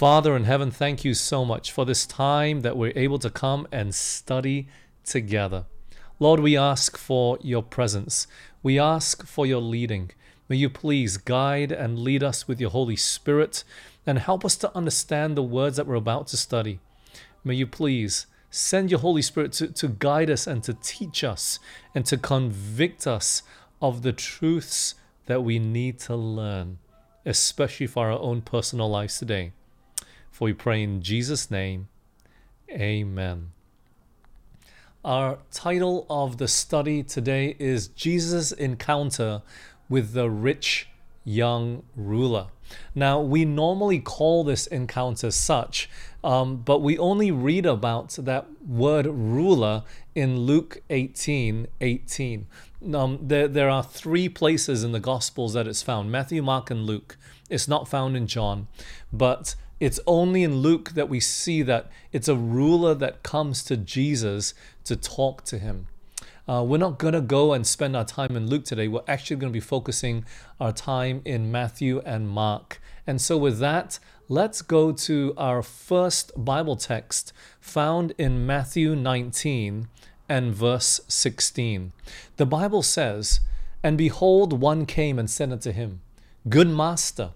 Father in heaven, thank you so much for this time that we're able to come and study together. Lord, we ask for your presence. We ask for your leading. May you please guide and lead us with your Holy Spirit and help us to understand the words that we're about to study. May you please send your Holy Spirit to, to guide us and to teach us and to convict us of the truths that we need to learn, especially for our own personal lives today. For we pray in Jesus' name, Amen. Our title of the study today is Jesus' encounter with the rich young ruler. Now, we normally call this encounter such, um, but we only read about that word ruler in Luke 18 18. Um, there, there are three places in the Gospels that it's found Matthew, Mark, and Luke. It's not found in John, but it's only in Luke that we see that it's a ruler that comes to Jesus to talk to him. Uh, we're not going to go and spend our time in Luke today. We're actually going to be focusing our time in Matthew and Mark. And so, with that, let's go to our first Bible text found in Matthew 19 and verse 16. The Bible says, And behold, one came and said unto him, Good master,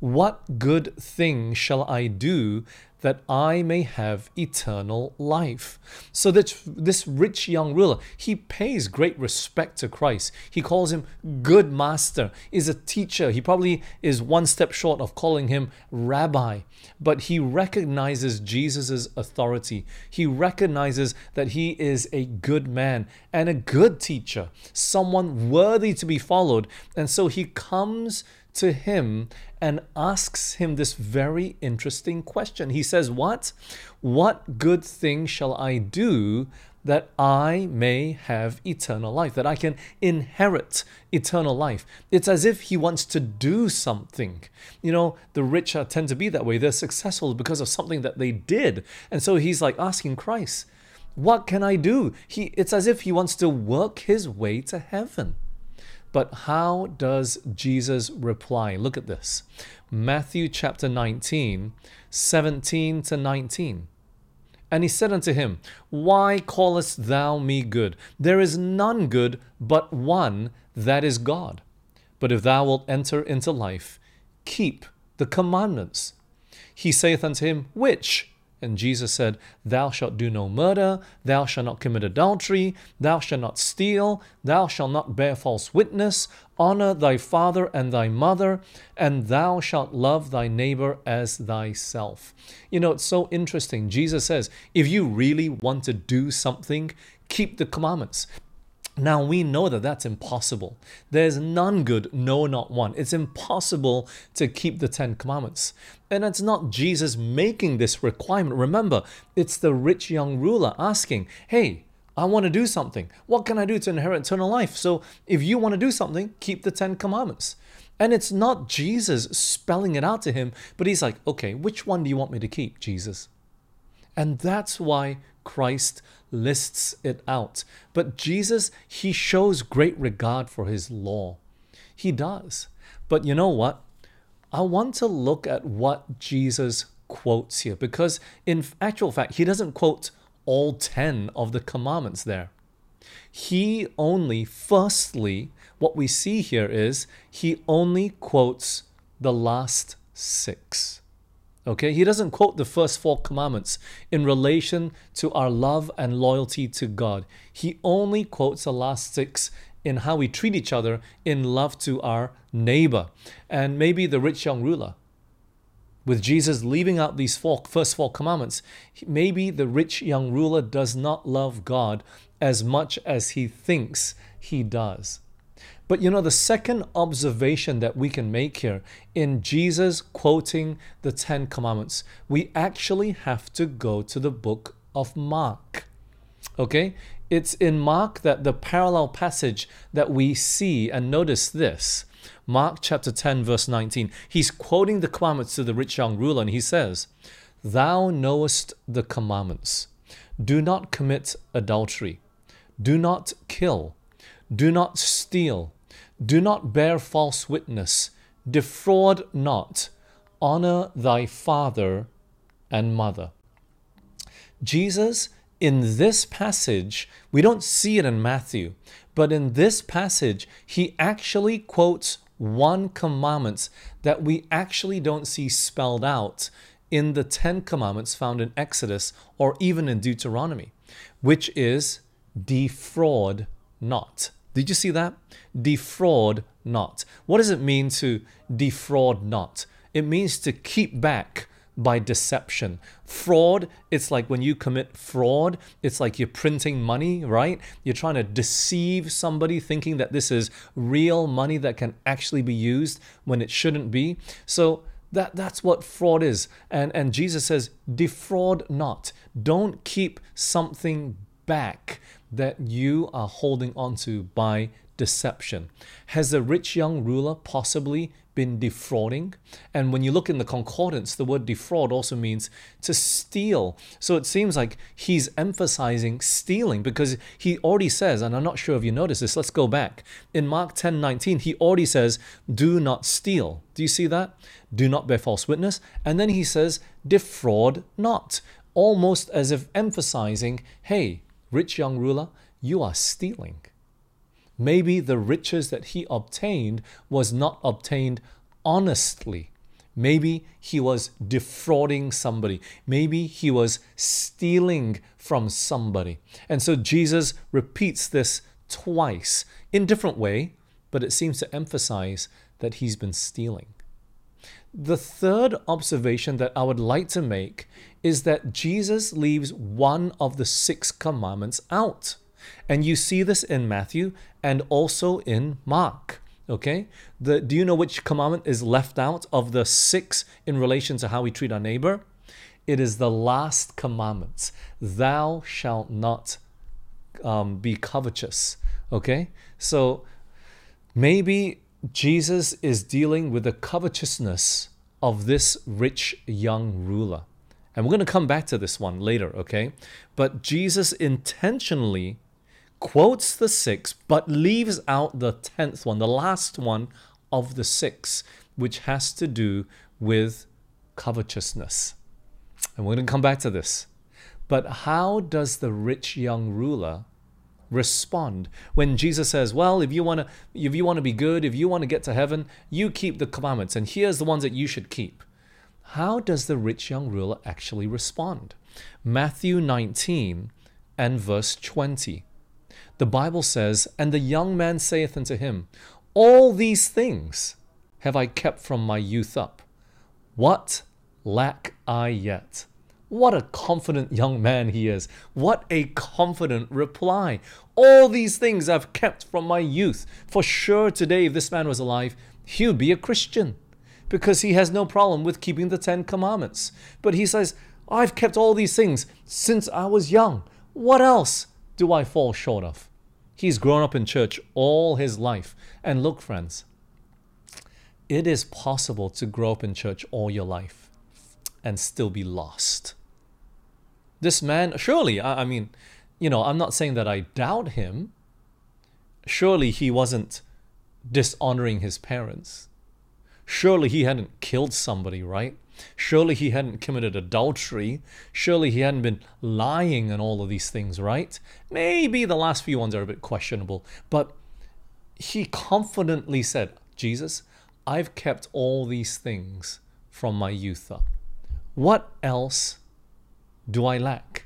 what good thing shall I do that I may have eternal life. So that this rich young ruler, he pays great respect to Christ. He calls him good master, is a teacher. He probably is one step short of calling him rabbi, but he recognizes Jesus' authority. He recognizes that he is a good man and a good teacher, someone worthy to be followed. And so he comes to him and asks him this very interesting question. He says, What? What good thing shall I do that I may have eternal life, that I can inherit eternal life. It's as if he wants to do something. You know, the rich tend to be that way. They're successful because of something that they did. And so he's like asking Christ, What can I do? He, it's as if he wants to work his way to heaven. But how does Jesus reply? Look at this Matthew chapter 19, 17 to 19. And he said unto him, Why callest thou me good? There is none good but one, that is God. But if thou wilt enter into life, keep the commandments. He saith unto him, Which? And Jesus said, Thou shalt do no murder, thou shalt not commit adultery, thou shalt not steal, thou shalt not bear false witness, honor thy father and thy mother, and thou shalt love thy neighbor as thyself. You know, it's so interesting. Jesus says, if you really want to do something, keep the commandments. Now we know that that's impossible. There's none good, no, not one. It's impossible to keep the Ten Commandments. And it's not Jesus making this requirement. Remember, it's the rich young ruler asking, Hey, I want to do something. What can I do to inherit eternal life? So if you want to do something, keep the Ten Commandments. And it's not Jesus spelling it out to him, but he's like, Okay, which one do you want me to keep, Jesus? And that's why Christ lists it out. But Jesus, he shows great regard for his law. He does. But you know what? I want to look at what Jesus quotes here because, in actual fact, he doesn't quote all 10 of the commandments there. He only, firstly, what we see here is he only quotes the last six. Okay, he doesn't quote the first four commandments in relation to our love and loyalty to God. He only quotes the last six in how we treat each other in love to our neighbor. And maybe the rich young ruler. With Jesus leaving out these four, first four commandments, maybe the rich young ruler does not love God as much as he thinks he does. But you know, the second observation that we can make here in Jesus quoting the Ten Commandments, we actually have to go to the book of Mark. Okay? It's in Mark that the parallel passage that we see, and notice this Mark chapter 10, verse 19. He's quoting the commandments to the rich young ruler, and he says, Thou knowest the commandments. Do not commit adultery. Do not kill. Do not steal do not bear false witness. Defraud not. honor thy father and mother. Jesus, in this passage, we don't see it in Matthew, but in this passage, he actually quotes one commandment that we actually don't see spelled out in the Ten Commandments found in Exodus or even in Deuteronomy, which is defraud not. Did you see that? Defraud not. What does it mean to defraud not? It means to keep back by deception. Fraud, it's like when you commit fraud, it's like you're printing money, right? You're trying to deceive somebody thinking that this is real money that can actually be used when it shouldn't be. So that, that's what fraud is. And, and Jesus says, defraud not. Don't keep something back that you are holding on to by deception. Has the rich young ruler possibly been defrauding? And when you look in the concordance, the word defraud also means to steal. So it seems like he's emphasizing stealing because he already says, and I'm not sure if you noticed this, let's go back. In Mark 10 19, he already says, Do not steal. Do you see that? Do not bear false witness. And then he says, Defraud not. Almost as if emphasizing, Hey, rich young ruler, you are stealing. Maybe the riches that he obtained was not obtained honestly. Maybe he was defrauding somebody. Maybe he was stealing from somebody. And so Jesus repeats this twice in different way, but it seems to emphasize that he's been stealing. The third observation that I would like to make is that Jesus leaves one of the six commandments out. And you see this in Matthew and also in Mark. Okay? The, do you know which commandment is left out of the six in relation to how we treat our neighbor? It is the last commandment. Thou shalt not um, be covetous. Okay? So maybe Jesus is dealing with the covetousness of this rich young ruler. And we're going to come back to this one later, okay? But Jesus intentionally quotes the six, but leaves out the tenth one, the last one of the six, which has to do with covetousness. And we're going to come back to this. But how does the rich young ruler respond when Jesus says, "Well, if you want to if you want to be good, if you want to get to heaven, you keep the commandments and here's the ones that you should keep." How does the rich young ruler actually respond? Matthew 19 and verse 20 the Bible says, And the young man saith unto him, All these things have I kept from my youth up. What lack I yet? What a confident young man he is. What a confident reply. All these things I've kept from my youth. For sure, today, if this man was alive, he would be a Christian because he has no problem with keeping the Ten Commandments. But he says, I've kept all these things since I was young. What else do I fall short of? He's grown up in church all his life. And look, friends, it is possible to grow up in church all your life and still be lost. This man, surely, I, I mean, you know, I'm not saying that I doubt him. Surely he wasn't dishonoring his parents. Surely he hadn't killed somebody, right? Surely he hadn't committed adultery. Surely he hadn't been lying and all of these things, right? Maybe the last few ones are a bit questionable, but he confidently said, Jesus, I've kept all these things from my youth up. What else do I lack?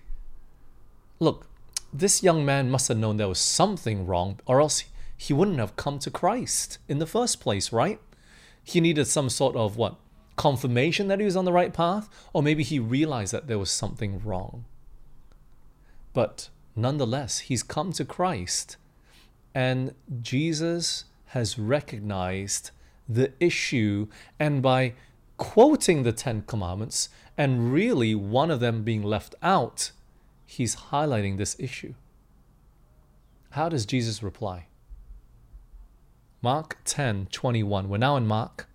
Look, this young man must have known there was something wrong, or else he wouldn't have come to Christ in the first place, right? He needed some sort of what? confirmation that he was on the right path, or maybe he realized that there was something wrong. But nonetheless, he's come to Christ, and Jesus has recognized the issue, and by quoting the Ten Commandments, and really one of them being left out, he's highlighting this issue. How does Jesus reply? Mark 10 21. We're now in Mark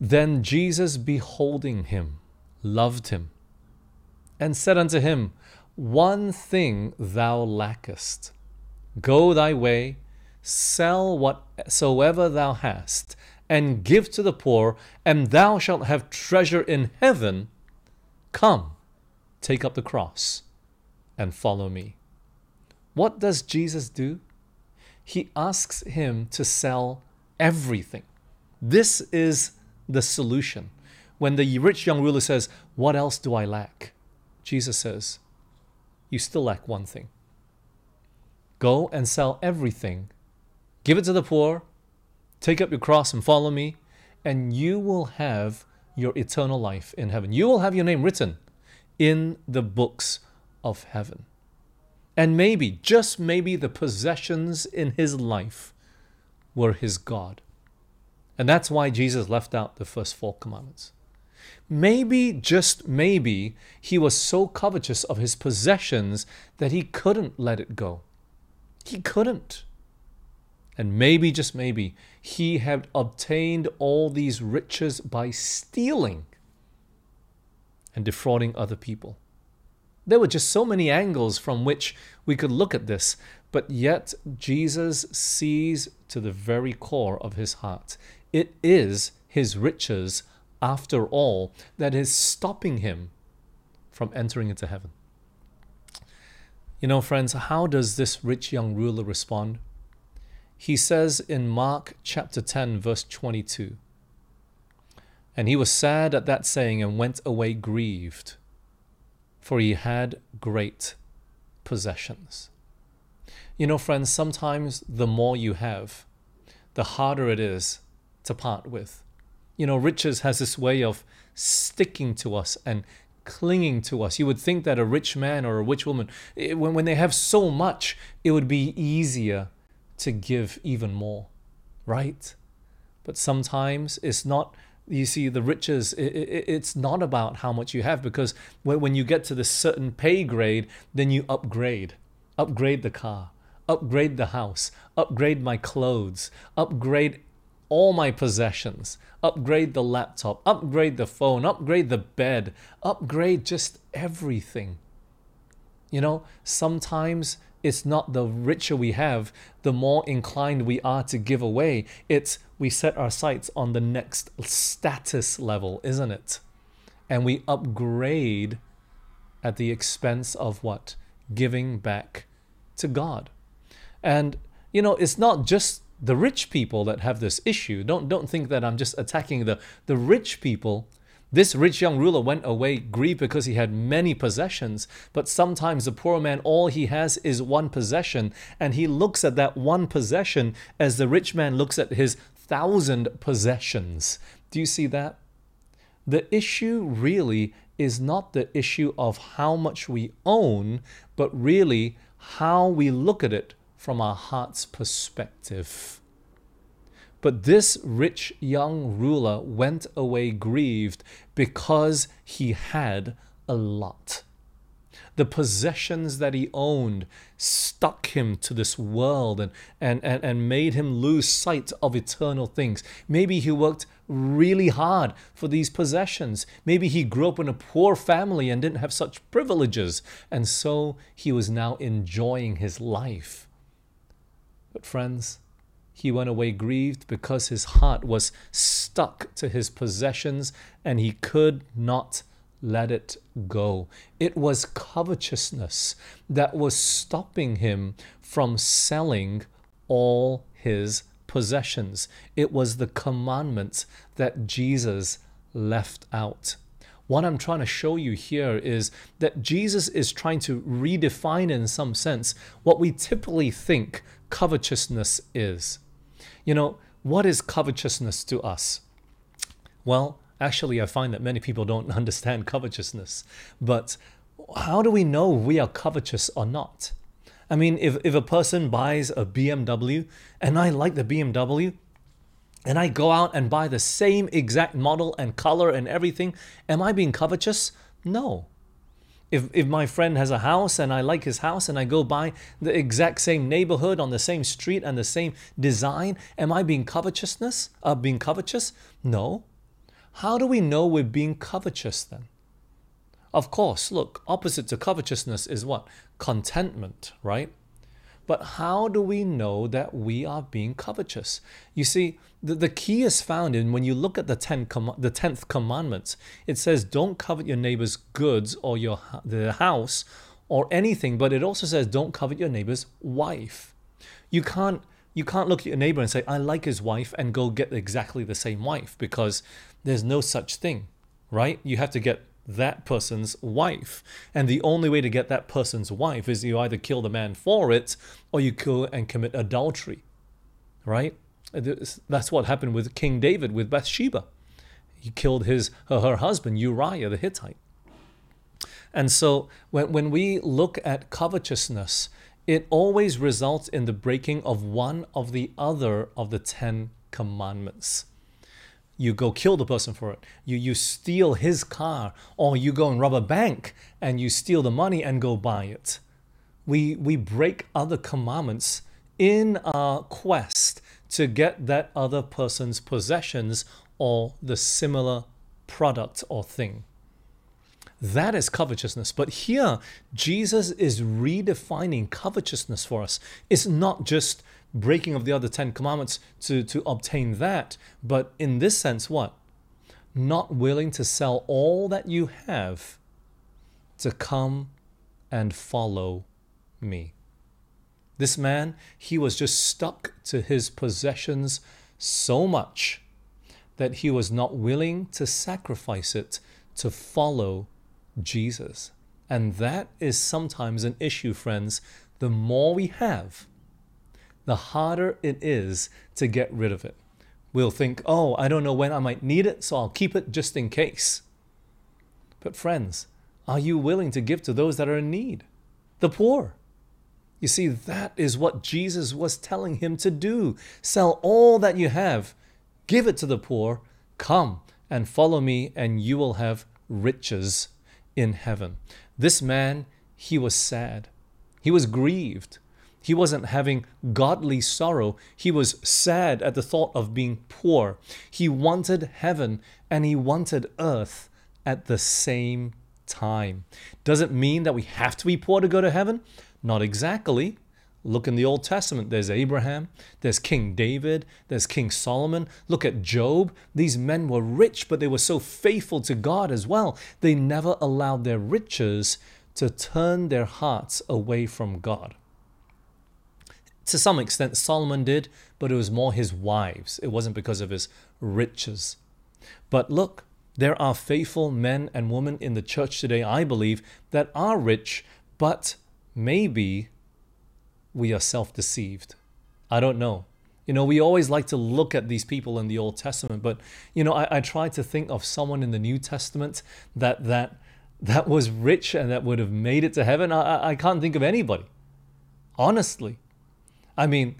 then Jesus, beholding him, loved him, and said unto him, One thing thou lackest. Go thy way, sell whatsoever thou hast, and give to the poor, and thou shalt have treasure in heaven. Come, take up the cross, and follow me. What does Jesus do? He asks him to sell everything. This is the solution. When the rich young ruler says, What else do I lack? Jesus says, You still lack one thing. Go and sell everything, give it to the poor, take up your cross and follow me, and you will have your eternal life in heaven. You will have your name written in the books of heaven. And maybe, just maybe, the possessions in his life were his God. And that's why Jesus left out the first four commandments. Maybe, just maybe, he was so covetous of his possessions that he couldn't let it go. He couldn't. And maybe, just maybe, he had obtained all these riches by stealing and defrauding other people. There were just so many angles from which we could look at this, but yet Jesus sees to the very core of his heart. It is his riches, after all, that is stopping him from entering into heaven. You know, friends, how does this rich young ruler respond? He says in Mark chapter 10, verse 22 And he was sad at that saying and went away grieved for he had great possessions. You know, friends, sometimes the more you have, the harder it is to part with. You know, riches has this way of sticking to us and clinging to us. You would think that a rich man or a rich woman, it, when, when they have so much, it would be easier to give even more, right? But sometimes it's not you see the riches it, it, it's not about how much you have because when, you get to this certain pay grade then you upgrade upgrade the car upgrade the house upgrade my clothes upgrade all my possessions upgrade the laptop upgrade the phone upgrade the bed upgrade just everything you know sometimes it's not the richer we have, the more inclined we are to give away. It's we set our sights on the next status level, isn't it? And we upgrade at the expense of what? Giving back to God. And, you know, it's not just the rich people that have this issue. Don't, don't think that I'm just attacking the, the rich people this rich young ruler went away grieved because he had many possessions, but sometimes the poor man, all he has is one possession, and he looks at that one possession as the rich man looks at his thousand possessions. Do you see that? The issue really is not the issue of how much we own, but really how we look at it from our heart's perspective. But this rich young ruler went away grieved because he had a lot. The possessions that he owned stuck him to this world and, and, and, and made him lose sight of eternal things. Maybe he worked really hard for these possessions. Maybe he grew up in a poor family and didn't have such privileges, and so he was now enjoying his life. But, friends, he went away grieved because his heart was stuck to his possessions and he could not let it go. It was covetousness that was stopping him from selling all his possessions. It was the commandments that Jesus left out. What I'm trying to show you here is that Jesus is trying to redefine, in some sense, what we typically think covetousness is. You know, what is covetousness to us? Well, actually, I find that many people don't understand covetousness. But how do we know we are covetous or not? I mean, if, if a person buys a BMW and I like the BMW, and I go out and buy the same exact model and color and everything, am I being covetous? No. If, if my friend has a house and I like his house and I go by the exact same neighborhood on the same street and the same design, am I being covetousness? Uh, being covetous? No. How do we know we're being covetous then? Of course, look, opposite to covetousness is what? Contentment, right? But how do we know that we are being covetous? You see, the, the key is found in when you look at the, ten com- the 10th commandment. It says, don't covet your neighbor's goods or your the house or anything, but it also says, don't covet your neighbor's wife. You can't you can't look at your neighbor and say, I like his wife, and go get exactly the same wife because there's no such thing, right? You have to get that person's wife. And the only way to get that person's wife is you either kill the man for it or you kill and commit adultery, right? That's what happened with King David with Bathsheba. He killed his her husband Uriah the Hittite. And so when, when we look at covetousness, it always results in the breaking of one of the other of the Ten Commandments you go kill the person for it. You you steal his car, or you go and rob a bank and you steal the money and go buy it. We we break other commandments in our quest to get that other person's possessions or the similar product or thing. That is covetousness. But here, Jesus is redefining covetousness for us. It's not just breaking of the other Ten Commandments to, to obtain that. But in this sense, what? Not willing to sell all that you have to come and follow me. This man, he was just stuck to his possessions so much that he was not willing to sacrifice it to follow Jesus. And that is sometimes an issue, friends. The more we have, the harder it is to get rid of it. We'll think, oh, I don't know when I might need it, so I'll keep it just in case. But, friends, are you willing to give to those that are in need? The poor. You see, that is what Jesus was telling him to do. Sell all that you have, give it to the poor, come and follow me, and you will have riches in heaven. This man, he was sad. He was grieved. He wasn't having godly sorrow. He was sad at the thought of being poor. He wanted heaven and he wanted earth at the same time. Does it mean that we have to be poor to go to heaven? Not exactly. Look in the Old Testament. There's Abraham, there's King David, there's King Solomon. Look at Job. These men were rich, but they were so faithful to God as well. They never allowed their riches to turn their hearts away from God. To some extent, Solomon did, but it was more his wives. It wasn't because of his riches. But look, there are faithful men and women in the church today, I believe, that are rich, but maybe we are self deceived. I don't know. You know, we always like to look at these people in the Old Testament, but you know, I, I try to think of someone in the New Testament that that that was rich and that would have made it to heaven. I, I can't think of anybody. Honestly. I mean,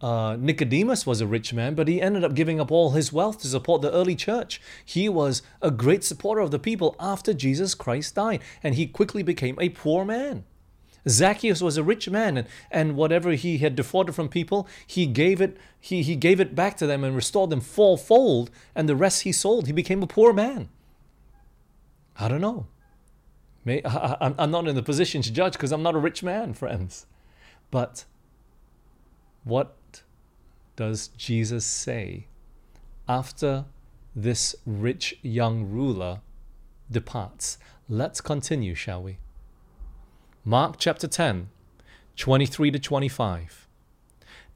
uh, Nicodemus was a rich man, but he ended up giving up all his wealth to support the early church. He was a great supporter of the people after Jesus Christ died, and he quickly became a poor man. Zacchaeus was a rich man, and, and whatever he had defrauded from people, he gave it he, he gave it back to them and restored them fourfold, and the rest he sold. He became a poor man. I don't know. May, I, I'm not in the position to judge because I'm not a rich man, friends. But what does Jesus say after this rich young ruler departs? Let's continue, shall we? Mark chapter 10, 23 to 25.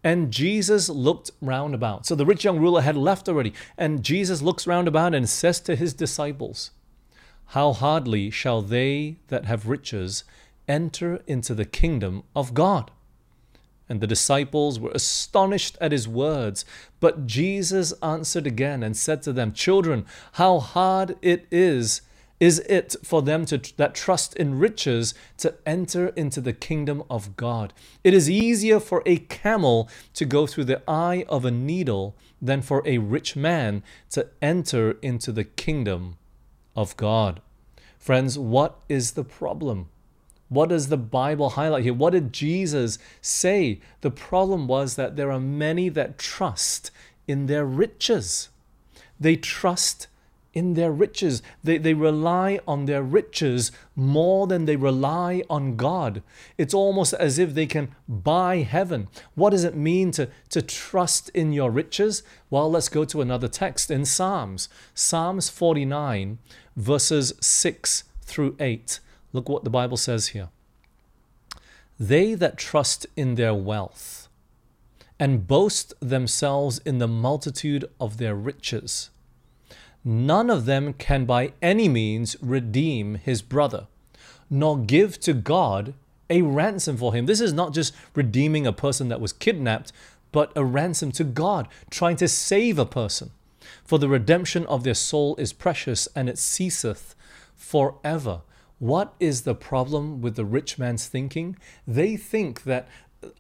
And Jesus looked round about. So the rich young ruler had left already. And Jesus looks round about and says to his disciples, How hardly shall they that have riches enter into the kingdom of God? And the disciples were astonished at his words. But Jesus answered again and said to them, Children, how hard it is is it for them to, that trust in riches to enter into the kingdom of God? It is easier for a camel to go through the eye of a needle than for a rich man to enter into the kingdom of God. Friends, what is the problem? What does the Bible highlight here? What did Jesus say? The problem was that there are many that trust in their riches. They trust in their riches. They, they rely on their riches more than they rely on God. It's almost as if they can buy heaven. What does it mean to, to trust in your riches? Well, let's go to another text in Psalms. Psalms 49, verses 6 through 8. Look what the Bible says here. They that trust in their wealth and boast themselves in the multitude of their riches none of them can by any means redeem his brother, nor give to God a ransom for him. This is not just redeeming a person that was kidnapped, but a ransom to God, trying to save a person. For the redemption of their soul is precious, and it ceaseth forever. What is the problem with the rich man's thinking? They think that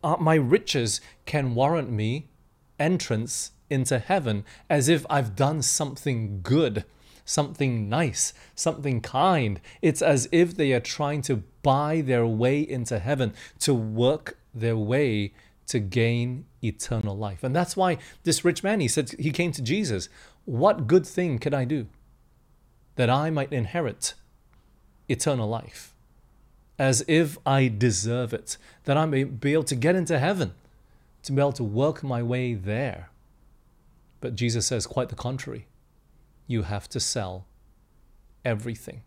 uh, my riches can warrant me entrance into heaven as if I've done something good, something nice, something kind. It's as if they are trying to buy their way into heaven, to work their way to gain eternal life. And that's why this rich man, he said, he came to Jesus, What good thing can I do that I might inherit eternal life? As if I deserve it, that I may be able to get into heaven, to be able to work my way there. But Jesus says quite the contrary. You have to sell everything.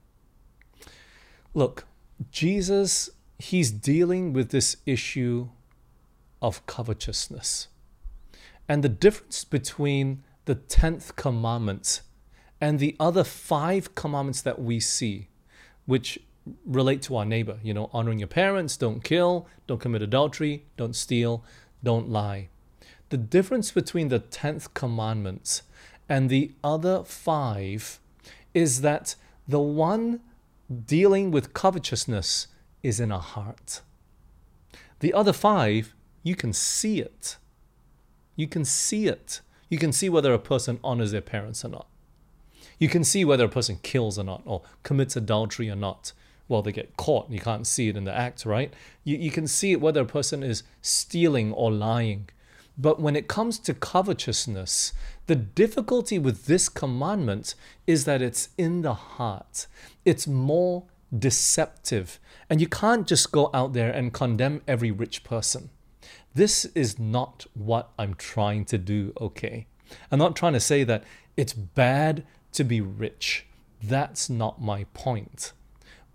Look, Jesus, he's dealing with this issue of covetousness. And the difference between the 10th commandment and the other five commandments that we see, which relate to our neighbor, you know, honoring your parents, don't kill, don't commit adultery, don't steal, don't lie the difference between the 10th commandment and the other five is that the one dealing with covetousness is in our heart. The other five, you can see it. You can see it. You can see whether a person honors their parents or not. You can see whether a person kills or not, or commits adultery or not. Well, they get caught. You can't see it in the act, right? You, you can see whether a person is stealing or lying. But when it comes to covetousness, the difficulty with this commandment is that it's in the heart. It's more deceptive. And you can't just go out there and condemn every rich person. This is not what I'm trying to do, okay? I'm not trying to say that it's bad to be rich. That's not my point.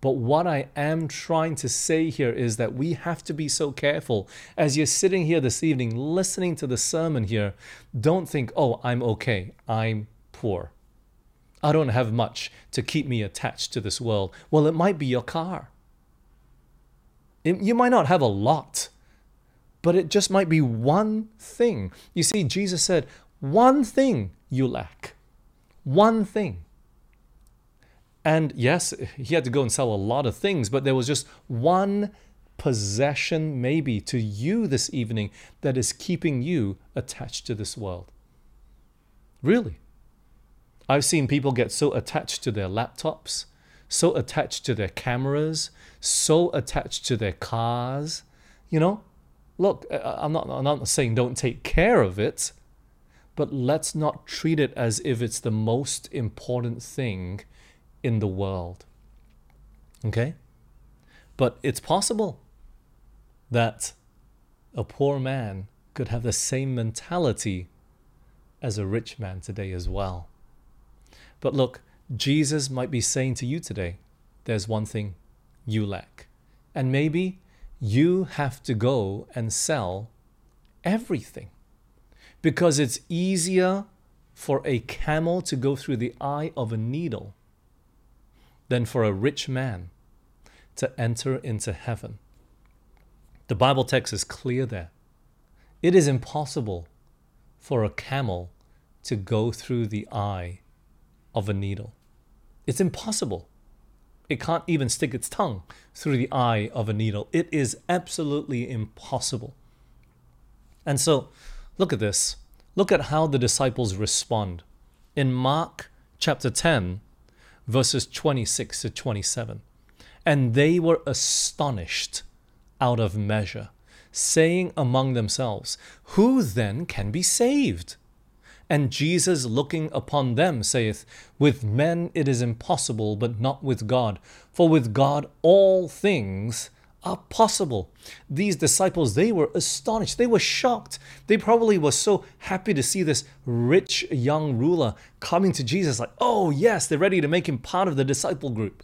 But what I am trying to say here is that we have to be so careful. As you're sitting here this evening listening to the sermon here, don't think, oh, I'm okay. I'm poor. I don't have much to keep me attached to this world. Well, it might be your car. It, you might not have a lot, but it just might be one thing. You see, Jesus said, one thing you lack. One thing. And yes, he had to go and sell a lot of things, but there was just one possession, maybe to you this evening, that is keeping you attached to this world. Really. I've seen people get so attached to their laptops, so attached to their cameras, so attached to their cars. You know, look, I'm not, I'm not saying don't take care of it, but let's not treat it as if it's the most important thing in the world. Okay? But it's possible that a poor man could have the same mentality as a rich man today as well. But look, Jesus might be saying to you today, there's one thing you lack. And maybe you have to go and sell everything because it's easier for a camel to go through the eye of a needle than for a rich man to enter into heaven. The Bible text is clear there. It is impossible for a camel to go through the eye of a needle. It's impossible. It can't even stick its tongue through the eye of a needle. It is absolutely impossible. And so, look at this. Look at how the disciples respond. In Mark chapter 10, verses 26 to 27. And they were astonished out of measure, saying among themselves, Who then can be saved? And Jesus, looking upon them, saith, With men it is impossible, but not with God. For with God all things are possible. These disciples, they were astonished. They were shocked. They probably were so happy to see this rich young ruler coming to Jesus, like, oh, yes, they're ready to make him part of the disciple group.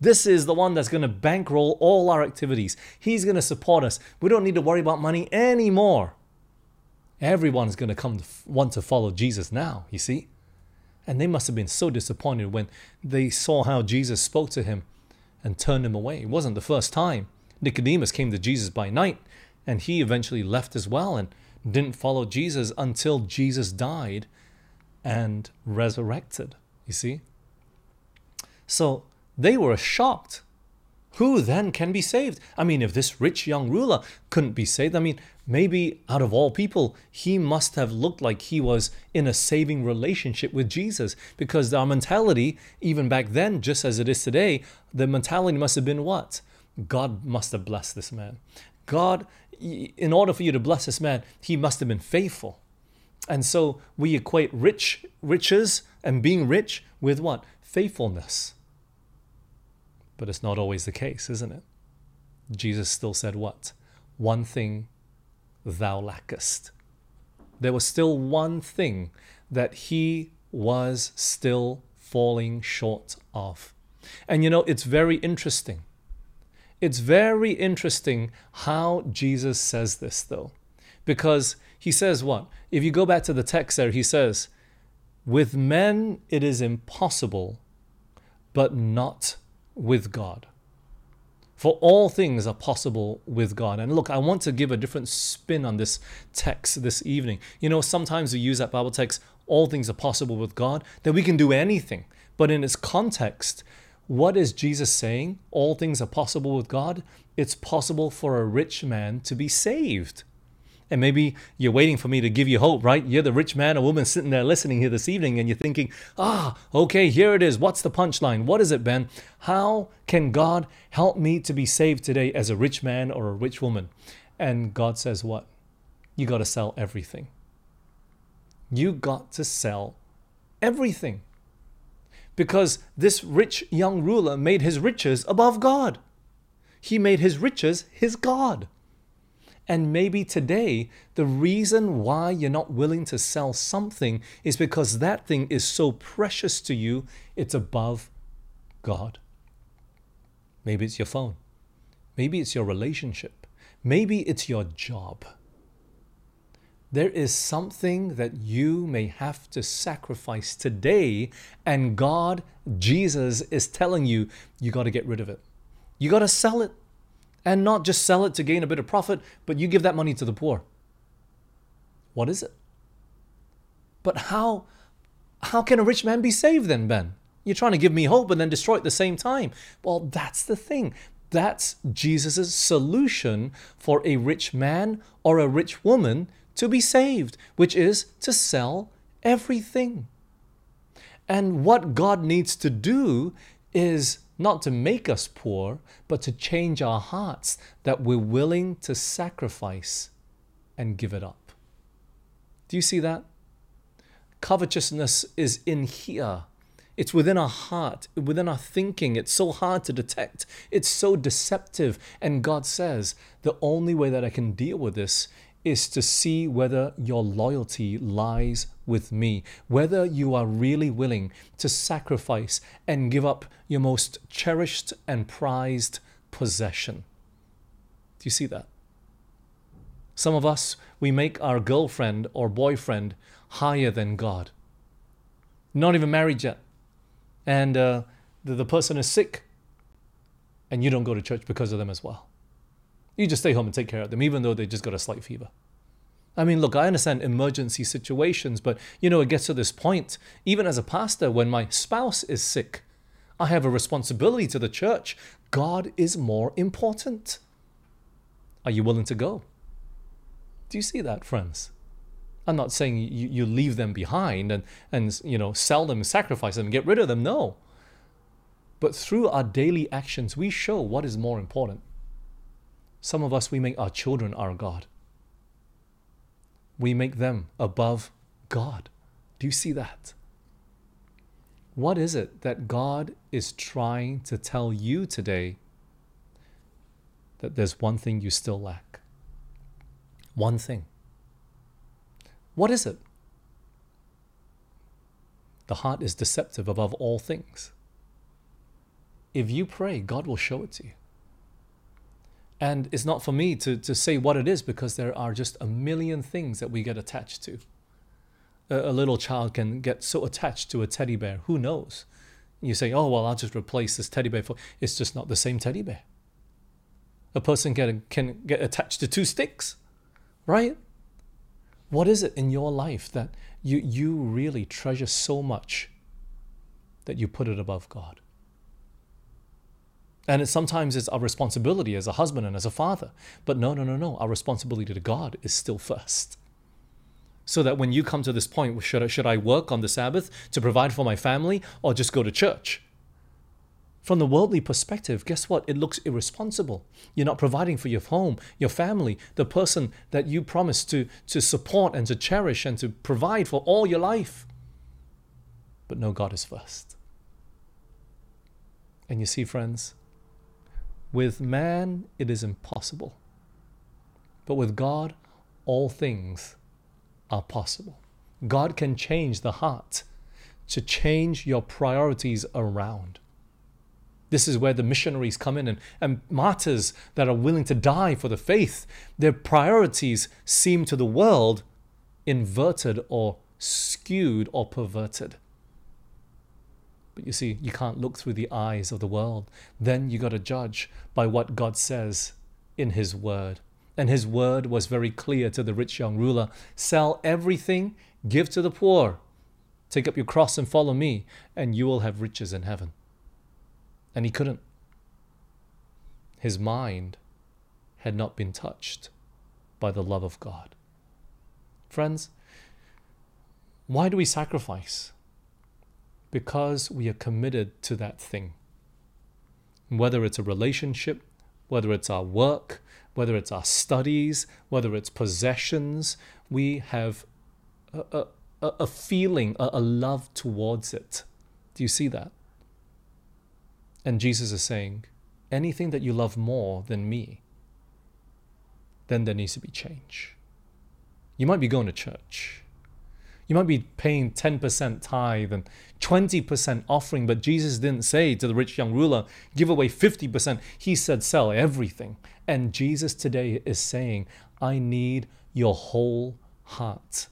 This is the one that's going to bankroll all our activities. He's going to support us. We don't need to worry about money anymore. Everyone is going to come to want to follow Jesus now, you see? And they must have been so disappointed when they saw how Jesus spoke to him and turned him away. It wasn't the first time. Nicodemus came to Jesus by night, and he eventually left as well and didn't follow Jesus until Jesus died and resurrected, you see? So they were shocked. Who then can be saved? I mean, if this rich young ruler couldn't be saved, I mean, maybe out of all people, he must have looked like he was in a saving relationship with Jesus because our mentality, even back then, just as it is today, the mentality must have been what? God must have blessed this man. God, in order for you to bless this man, he must have been faithful. And so we equate rich riches and being rich with what? Faithfulness. But it's not always the case, isn't it? Jesus still said what? One thing thou lackest. There was still one thing that he was still falling short of. And you know, it's very interesting. It's very interesting how Jesus says this, though, because he says what? If you go back to the text there, he says, With men it is impossible, but not with God. For all things are possible with God. And look, I want to give a different spin on this text this evening. You know, sometimes we use that Bible text, all things are possible with God, that we can do anything. But in its context, what is Jesus saying? All things are possible with God. It's possible for a rich man to be saved. And maybe you're waiting for me to give you hope, right? You're the rich man or woman sitting there listening here this evening and you're thinking, ah, okay, here it is. What's the punchline? What is it, Ben? How can God help me to be saved today as a rich man or a rich woman? And God says, what? You got to sell everything. You got to sell everything. Because this rich young ruler made his riches above God. He made his riches his God. And maybe today, the reason why you're not willing to sell something is because that thing is so precious to you, it's above God. Maybe it's your phone. Maybe it's your relationship. Maybe it's your job. There is something that you may have to sacrifice today, and God, Jesus, is telling you, you got to get rid of it. You got to sell it and not just sell it to gain a bit of profit, but you give that money to the poor. What is it? But how how can a rich man be saved then, Ben? You're trying to give me hope and then destroy it at the same time. Well, that's the thing. That's Jesus' solution for a rich man or a rich woman to be saved, which is to sell everything. And what God needs to do is not to make us poor, but to change our hearts that we're willing to sacrifice and give it up. Do you see that? Covetousness is in here. It's within our heart, within our thinking. It's so hard to detect. It's so deceptive. And God says the only way that I can deal with this is to see whether your loyalty lies with me, whether you are really willing to sacrifice and give up your most cherished and prized possession. Do you see that? Some of us, we make our girlfriend or boyfriend higher than God. Not even married yet. And uh, the, the person is sick, and you don't go to church because of them as well. You just stay home and take care of them, even though they just got a slight fever. I mean, look, I understand emergency situations, but you know, it gets to this point. Even as a pastor, when my spouse is sick, I have a responsibility to the church. God is more important. Are you willing to go? Do you see that, friends? I'm not saying you, you leave them behind and, and you know sell them, sacrifice them, get rid of them. No. But through our daily actions, we show what is more important. Some of us, we make our children our God. We make them above God. Do you see that? What is it that God is trying to tell you today that there's one thing you still lack? One thing. What is it? The heart is deceptive above all things. If you pray, God will show it to you. And it's not for me to, to say what it is because there are just a million things that we get attached to. A, a little child can get so attached to a teddy bear. Who knows? You say, oh, well, I'll just replace this teddy bear for. It's just not the same teddy bear. A person can, can get attached to two sticks, right? What is it in your life that you, you really treasure so much that you put it above God? And it, sometimes it's our responsibility as a husband and as a father. But no, no, no, no. Our responsibility to God is still first. So that when you come to this point, should I, should I work on the Sabbath to provide for my family or just go to church? From the worldly perspective, guess what? It looks irresponsible. You're not providing for your home, your family, the person that you promised to, to support and to cherish and to provide for all your life. But no, God is first. And you see, friends, with man, it is impossible. But with God, all things are possible. God can change the heart to change your priorities around. This is where the missionaries come in and, and martyrs that are willing to die for the faith. Their priorities seem to the world inverted or skewed or perverted. But you see, you can't look through the eyes of the world. Then you got to judge by what God says in His Word. And His Word was very clear to the rich young ruler sell everything, give to the poor, take up your cross and follow me, and you will have riches in heaven. And he couldn't. His mind had not been touched by the love of God. Friends, why do we sacrifice? Because we are committed to that thing. Whether it's a relationship, whether it's our work, whether it's our studies, whether it's possessions, we have a, a, a feeling, a, a love towards it. Do you see that? And Jesus is saying, anything that you love more than me, then there needs to be change. You might be going to church. You might be paying 10% tithe and 20% offering, but Jesus didn't say to the rich young ruler, give away 50%. He said, sell everything. And Jesus today is saying, I need your whole heart.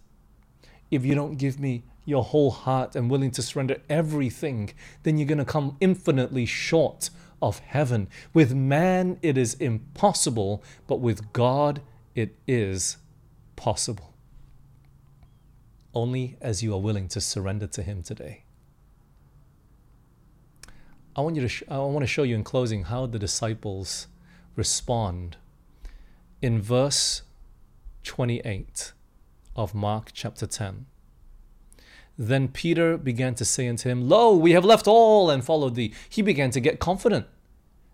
If you don't give me your whole heart and willing to surrender everything, then you're going to come infinitely short of heaven. With man, it is impossible, but with God, it is possible only as you are willing to surrender to Him today. I want you to sh- I want to show you in closing how the disciples respond in verse 28 of Mark chapter 10. Then Peter began to say unto him, Lo, we have left all and followed thee. He began to get confident.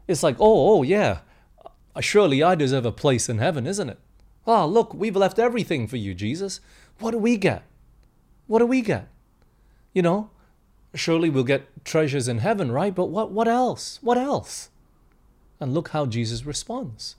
It's like, oh, oh, yeah, surely I deserve a place in heaven, isn't it? Ah, oh, look, we've left everything for you, Jesus. What do we get? What do we get? You know, surely we'll get treasures in heaven, right? But what, what else? What else? And look how Jesus responds.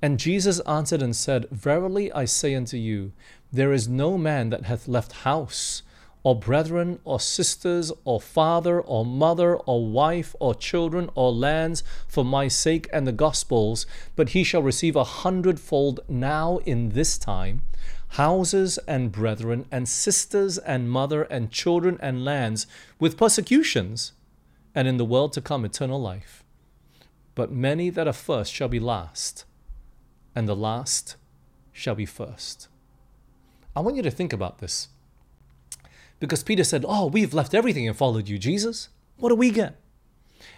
And Jesus answered and said, Verily I say unto you, there is no man that hath left house, or brethren, or sisters, or father, or mother, or wife, or children, or lands, for my sake and the gospel's, but he shall receive a hundredfold now in this time, houses and brethren, and sisters and mother, and children and lands, with persecutions, and in the world to come eternal life. But many that are first shall be last, and the last shall be first. I want you to think about this. Because Peter said, Oh, we've left everything and followed you, Jesus. What do we get?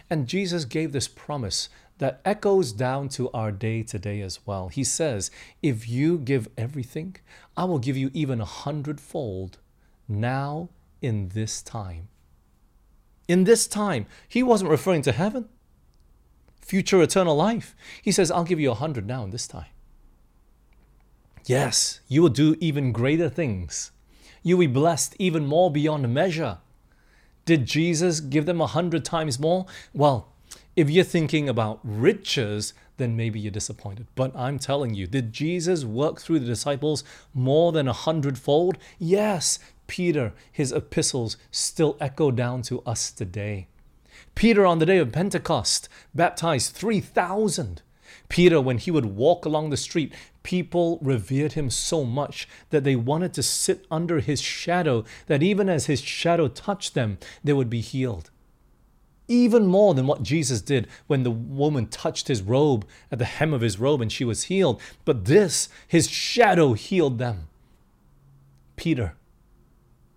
And Jesus gave this promise that echoes down to our day today as well. He says, If you give everything, I will give you even a hundredfold now in this time. In this time, he wasn't referring to heaven, future eternal life. He says, I'll give you a hundred now in this time. Yes, you will do even greater things. you'll be blessed even more beyond measure. Did Jesus give them a hundred times more? Well, if you're thinking about riches, then maybe you're disappointed. But I'm telling you, did Jesus work through the disciples more than a hundredfold? Yes. Peter, his epistles still echo down to us today. Peter, on the day of Pentecost, baptized 3,000. Peter, when he would walk along the street, people revered him so much that they wanted to sit under his shadow, that even as his shadow touched them, they would be healed. Even more than what Jesus did when the woman touched his robe at the hem of his robe and she was healed. But this, his shadow healed them. Peter,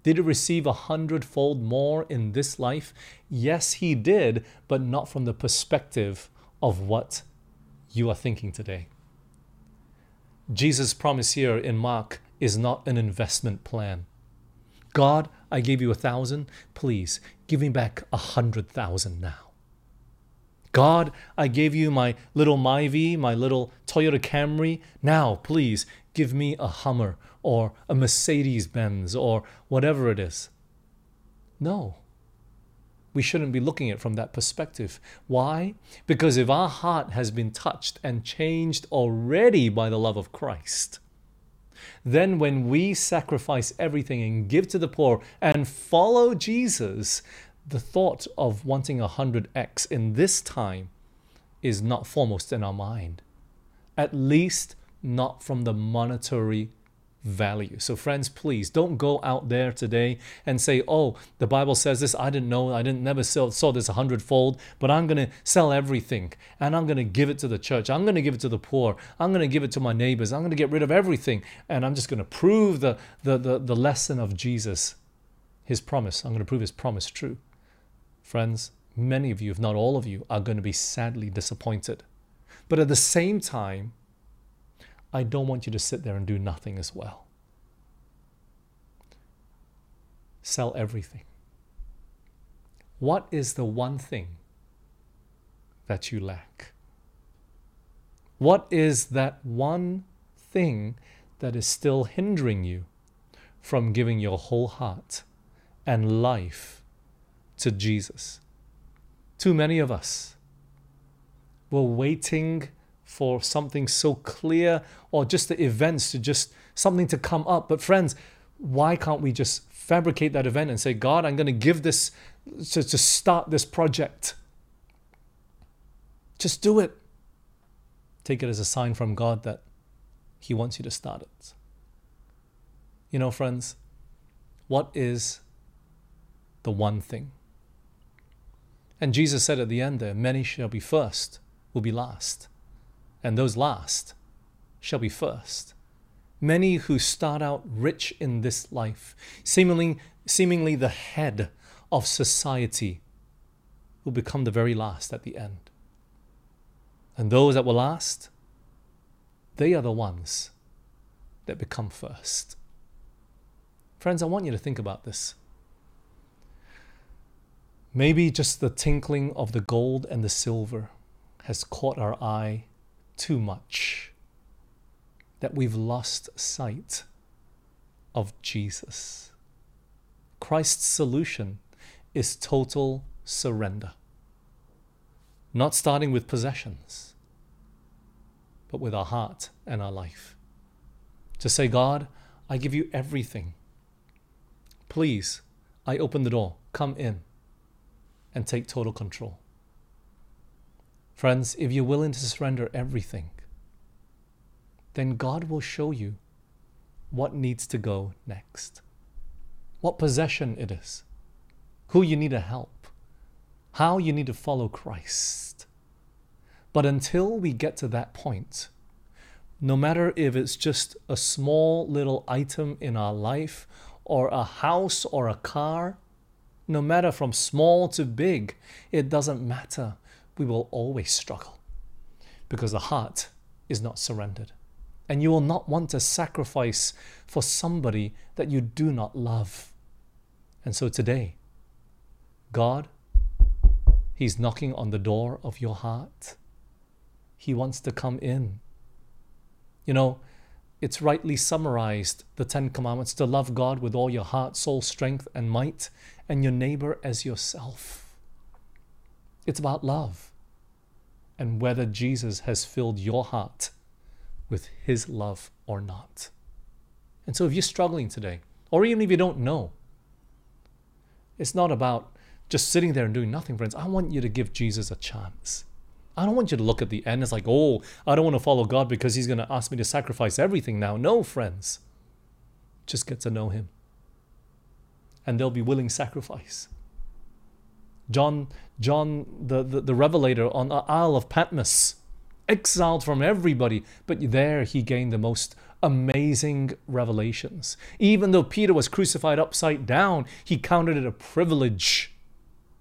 did he receive a hundredfold more in this life? Yes, he did, but not from the perspective of what you are thinking today. Jesus' promise here in Mark is not an investment plan. God, I gave you a thousand. Please give me back a hundred thousand now. God, I gave you my little Myvi, my little Toyota Camry. Now, please give me a Hummer or a Mercedes Benz or whatever it is. No. We shouldn't be looking at it from that perspective. Why? Because if our heart has been touched and changed already by the love of Christ, then when we sacrifice everything and give to the poor and follow Jesus, the thought of wanting a 100x in this time is not foremost in our mind. At least not from the monetary value. So, friends, please don't go out there today and say, Oh, the Bible says this. I didn't know. I didn't never saw, saw this a hundredfold, but I'm going to sell everything and I'm going to give it to the church. I'm going to give it to the poor. I'm going to give it to my neighbors. I'm going to get rid of everything. And I'm just going to prove the, the, the, the lesson of Jesus, his promise. I'm going to prove his promise true. Friends, many of you, if not all of you, are going to be sadly disappointed. But at the same time, I don't want you to sit there and do nothing as well. Sell everything. What is the one thing that you lack? What is that one thing that is still hindering you from giving your whole heart and life to Jesus? Too many of us were waiting for something so clear or just the events to just something to come up. But friends, why can't we just fabricate that event and say, God, I'm going to give this to, to start this project? Just do it. Take it as a sign from God that He wants you to start it. You know, friends, what is the one thing? And Jesus said at the end there, many shall be first, will be last and those last shall be first. Many who start out rich in this life, seemingly, seemingly the head of society, will become the very last at the end. And those that will last, they are the ones that become first. Friends, I want you to think about this. Maybe just the tinkling of the gold and the silver has caught our eye too much that we've lost sight of Jesus. Christ's solution is total surrender. Not starting with possessions, but with our heart and our life. To say, God, I give you everything. Please, I open the door. Come in and take total control. Friends, if you're willing to surrender everything, then God will show you what needs to go next, what possession it is, who you need to help, how you need to follow Christ. But until we get to that point, no matter if it's just a small little item in our life or a house or a car, no matter from small to big, it doesn't matter we will always struggle because the heart is not surrendered. And you will not want to sacrifice for somebody that you do not love. And so today, God, He's knocking on the door of your heart. He wants to come in. You know, it's rightly summarized the Ten Commandments to love God with all your heart, soul, strength, and might, and your neighbor as yourself. It's about love and whether Jesus has filled your heart with his love or not. And so if you're struggling today, or even if you don't know, it's not about just sitting there and doing nothing, friends. I want you to give Jesus a chance. I don't want you to look at the end as like, oh, I don't want to follow God because he's going to ask me to sacrifice everything now. No, friends. Just get to know him. And there'll be willing sacrifice. John, John the, the, the Revelator on the Isle of Patmos, exiled from everybody, but there he gained the most amazing revelations. Even though Peter was crucified upside down, he counted it a privilege.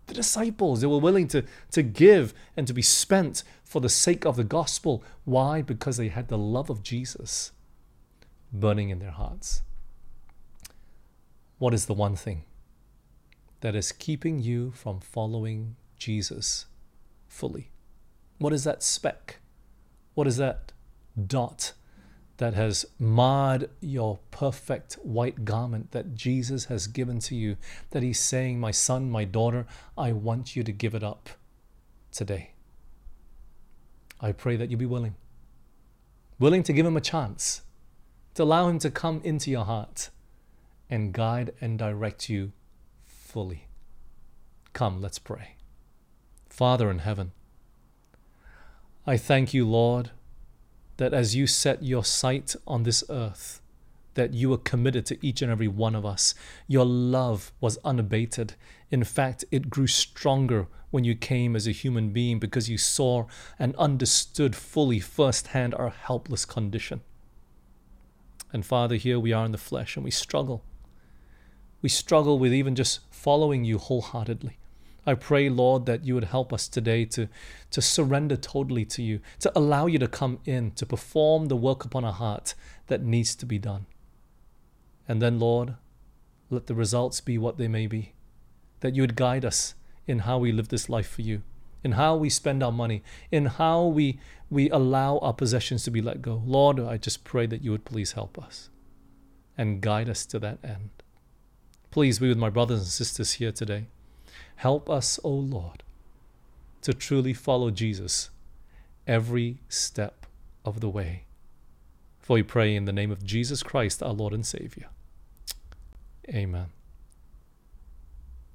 The disciples, they were willing to, to give and to be spent for the sake of the gospel. Why? Because they had the love of Jesus burning in their hearts. What is the one thing that is keeping you from following Jesus fully? What is that speck? What is that dot that has marred your perfect white garment that Jesus has given to you? That He's saying, My son, my daughter, I want you to give it up today. I pray that you be willing. Willing to give Him a chance, to allow Him to come into your heart and guide and direct you fully. Come, let's pray. Father in heaven, I thank you, Lord, that as you set your sight on this earth, that you were committed to each and every one of us. Your love was unabated. In fact, it grew stronger when you came as a human being because you saw and understood fully firsthand our helpless condition. And Father, here we are in the flesh and we struggle we struggle with even just following you wholeheartedly. I pray, Lord, that you would help us today to, to surrender totally to you, to allow you to come in, to perform the work upon our heart that needs to be done. And then, Lord, let the results be what they may be, that you would guide us in how we live this life for you, in how we spend our money, in how we, we allow our possessions to be let go. Lord, I just pray that you would please help us and guide us to that end. Please be with my brothers and sisters here today. Help us, O Lord, to truly follow Jesus every step of the way. For we pray in the name of Jesus Christ, our Lord and Savior. Amen.